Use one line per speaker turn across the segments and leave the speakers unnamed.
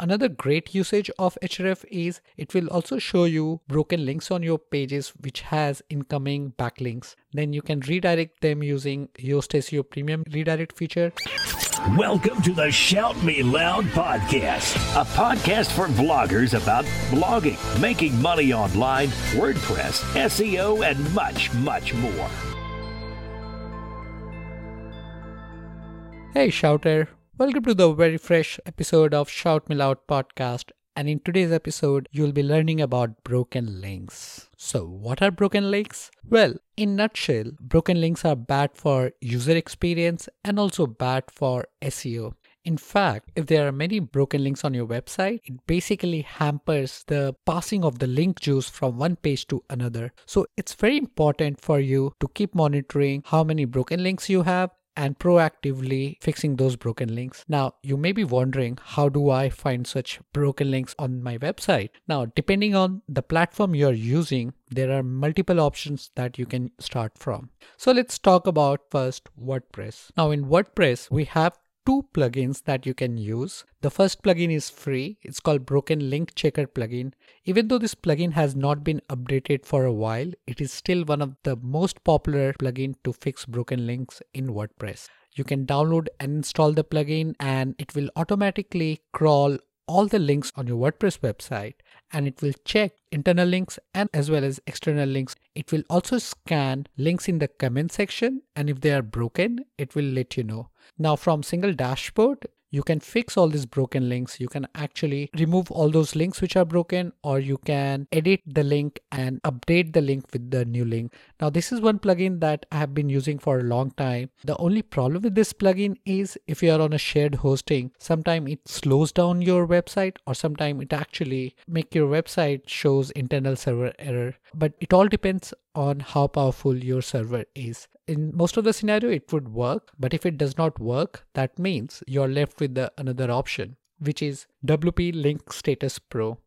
another great usage of Ahref is it will also show you broken links on your pages which has incoming backlinks then you can redirect them using yoast seo premium redirect feature
Welcome to the Shout Me Loud podcast, a podcast for bloggers about blogging, making money online, WordPress, SEO, and much, much more.
Hey, Shouter. Welcome to the very fresh episode of Shout Me Loud podcast. And in today's episode, you'll be learning about broken links. So, what are broken links? Well, in nutshell, broken links are bad for user experience and also bad for SEO. In fact, if there are many broken links on your website, it basically hampers the passing of the link juice from one page to another. So it's very important for you to keep monitoring how many broken links you have and proactively fixing those broken links. Now, you may be wondering how do I find such broken links on my website? Now, depending on the platform you're using, there are multiple options that you can start from. So, let's talk about first WordPress. Now, in WordPress, we have two plugins that you can use. The first plugin is free. It's called Broken Link Checker plugin. Even though this plugin has not been updated for a while, it is still one of the most popular plugin to fix broken links in WordPress. You can download and install the plugin and it will automatically crawl all the links on your WordPress website and it will check internal links and as well as external links. It will also scan links in the comment section and if they are broken, it will let you know. Now from single dashboard, you can fix all these broken links. You can actually remove all those links which are broken or you can edit the link and update the link with the new link. Now this is one plugin that I have been using for a long time. The only problem with this plugin is if you are on a shared hosting, sometimes it slows down your website or sometimes it actually make your website shows internal server error. But it all depends on how powerful your server is. In most of the scenario, it would work, but if it does not work, that means you're left with the another option, which is WP Link Status Pro.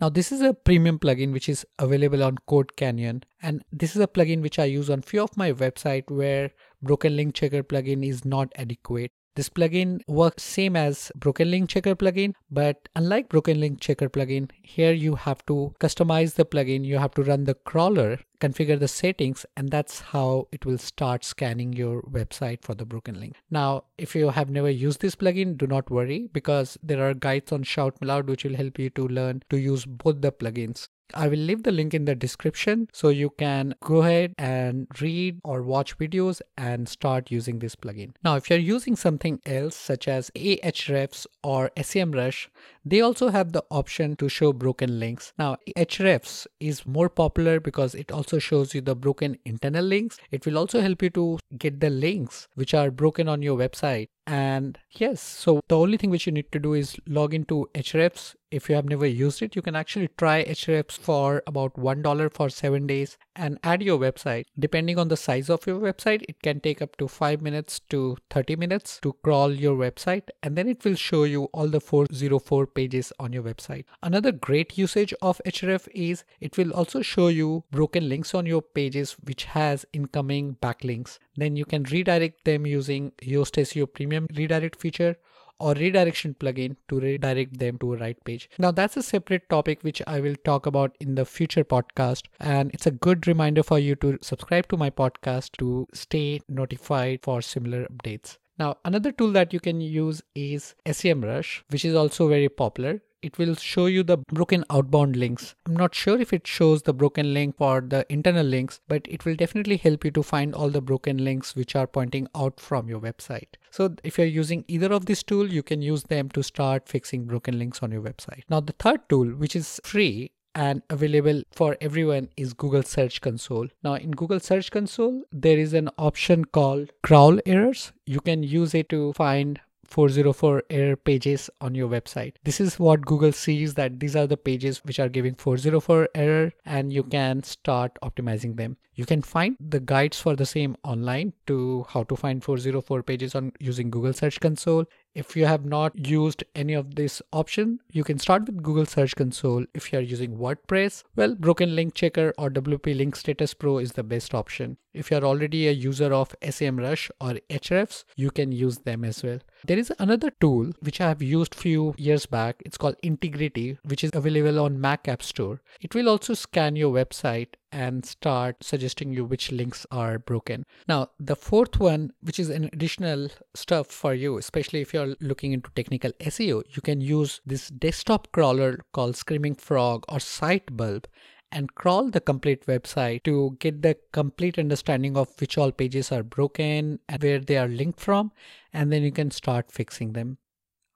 Now this is a premium plugin which is available on CodeCanyon and this is a plugin which I use on few of my website where Broken Link Checker plugin is not adequate. This plugin works same as Broken Link Checker plugin, but unlike Broken Link Checker plugin, here you have to customize the plugin. You have to run the crawler, configure the settings, and that's how it will start scanning your website for the broken link. Now, if you have never used this plugin, do not worry because there are guides on Shout which will help you to learn to use both the plugins. I will leave the link in the description so you can go ahead and read or watch videos and start using this plugin. Now, if you're using something else such as Ahrefs or SEMrush, they also have the option to show broken links. Now, Ahrefs is more popular because it also shows you the broken internal links. It will also help you to get the links which are broken on your website and yes, so the only thing which you need to do is log into Ahrefs. If you have never used it, you can actually try Ahrefs for about $1 for seven days and add your website. Depending on the size of your website, it can take up to five minutes to 30 minutes to crawl your website. And then it will show you all the 404 pages on your website. Another great usage of Ahref is it will also show you broken links on your pages, which has incoming backlinks. Then you can redirect them using Yoast SEO Premium redirect feature or redirection plugin to redirect them to a right page. Now that's a separate topic which I will talk about in the future podcast and it's a good reminder for you to subscribe to my podcast to stay notified for similar updates. Now another tool that you can use is SEMrush which is also very popular it will show you the broken outbound links. I'm not sure if it shows the broken link for the internal links, but it will definitely help you to find all the broken links which are pointing out from your website. So if you're using either of these tools, you can use them to start fixing broken links on your website. Now the third tool, which is free, and available for everyone is Google Search Console. Now in Google Search Console, there is an option called crawl errors. You can use it to find 404 error pages on your website. This is what Google sees that these are the pages which are giving 404 error and you can start optimizing them. You can find the guides for the same online to how to find 404 pages on using Google Search Console. If you have not used any of this option, you can start with Google Search Console. If you are using WordPress, well, Broken Link Checker or WP Link Status Pro is the best option. If you are already a user of SEMrush or Ahrefs, you can use them as well. There is another tool which I have used few years back. It's called Integrity, which is available on Mac App Store. It will also scan your website and start suggesting you which links are broken. Now, the fourth one, which is an additional stuff for you, especially if you're looking into technical SEO, you can use this desktop crawler called Screaming Frog or Sitebulb and crawl the complete website to get the complete understanding of which all pages are broken and where they are linked from, and then you can start fixing them.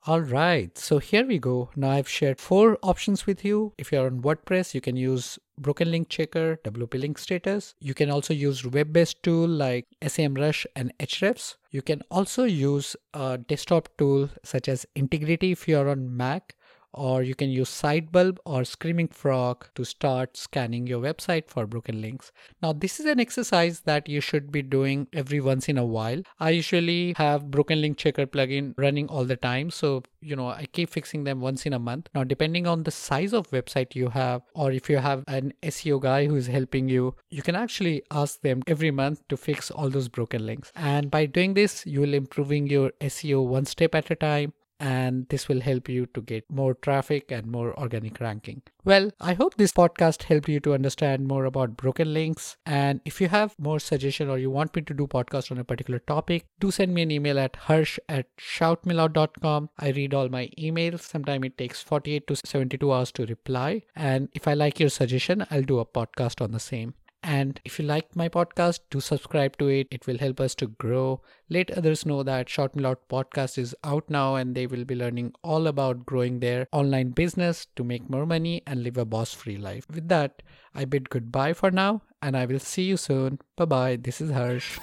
All right, so here we go. Now I've shared four options with you. If you're on WordPress, you can use Broken Link Checker, WP Link Status. You can also use web-based tool like SEMrush and Ahrefs. You can also use a desktop tool such as Integrity if you're on Mac or you can use Sitebulb or Screaming Frog to start scanning your website for broken links. Now, this is an exercise that you should be doing every once in a while. I usually have Broken Link Checker plugin running all the time, so you know I keep fixing them once in a month. Now, depending on the size of website you have, or if you have an SEO guy who is helping you, you can actually ask them every month to fix all those broken links. And by doing this, you will improving your SEO one step at a time and this will help you to get more traffic and more organic ranking. Well, I hope this podcast helped you to understand more about broken links. And if you have more suggestion or you want me to do podcast on a particular topic, do send me an email at harsh at shoutmeloud.com. I read all my emails. Sometimes it takes 48 to 72 hours to reply. And if I like your suggestion, I'll do a podcast on the same. And if you like my podcast, do subscribe to it. It will help us to grow. Let others know that Shout Me Loud podcast is out now and they will be learning all about growing their online business to make more money and live a boss free life. With that, I bid goodbye for now and I will see you soon. Bye bye. This is Harsh.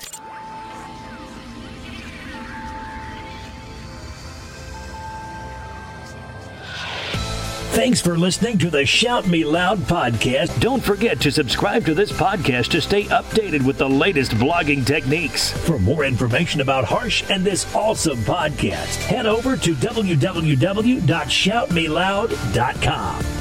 Thanks for listening to the Shout Me Loud podcast. Don't forget to subscribe to this podcast to stay updated with the latest blogging techniques. For more information about Harsh and this awesome podcast, head over to www.shoutmeloud.com.